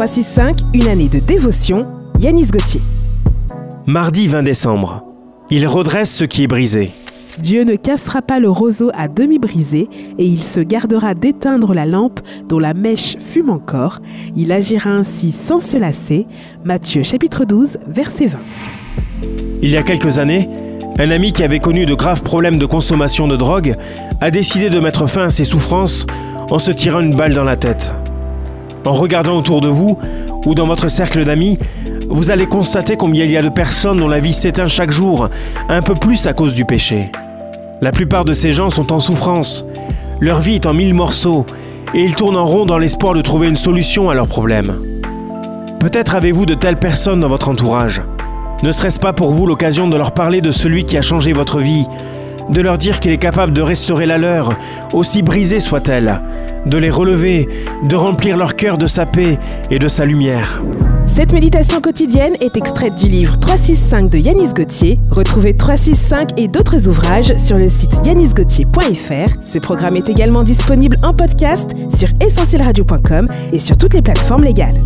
365, une année de dévotion, Yanis Gauthier. Mardi 20 décembre. Il redresse ce qui est brisé. Dieu ne cassera pas le roseau à demi brisé, et il se gardera d'éteindre la lampe dont la mèche fume encore. Il agira ainsi sans se lasser. Matthieu chapitre 12, verset 20. Il y a quelques années, un ami qui avait connu de graves problèmes de consommation de drogue a décidé de mettre fin à ses souffrances en se tirant une balle dans la tête. En regardant autour de vous ou dans votre cercle d'amis, vous allez constater combien il y a de personnes dont la vie s'éteint chaque jour, un peu plus à cause du péché. La plupart de ces gens sont en souffrance, leur vie est en mille morceaux, et ils tournent en rond dans l'espoir de trouver une solution à leurs problèmes. Peut-être avez-vous de telles personnes dans votre entourage. Ne serait-ce pas pour vous l'occasion de leur parler de celui qui a changé votre vie, de leur dire qu'il est capable de restaurer la leur, aussi brisée soit-elle, de les relever, de remplir leur cœur de sa paix et de sa lumière. Cette méditation quotidienne est extraite du livre 365 de Yanis Gauthier. Retrouvez 365 et d'autres ouvrages sur le site yanisgauthier.fr. Ce programme est également disponible en podcast sur essentielradio.com et sur toutes les plateformes légales.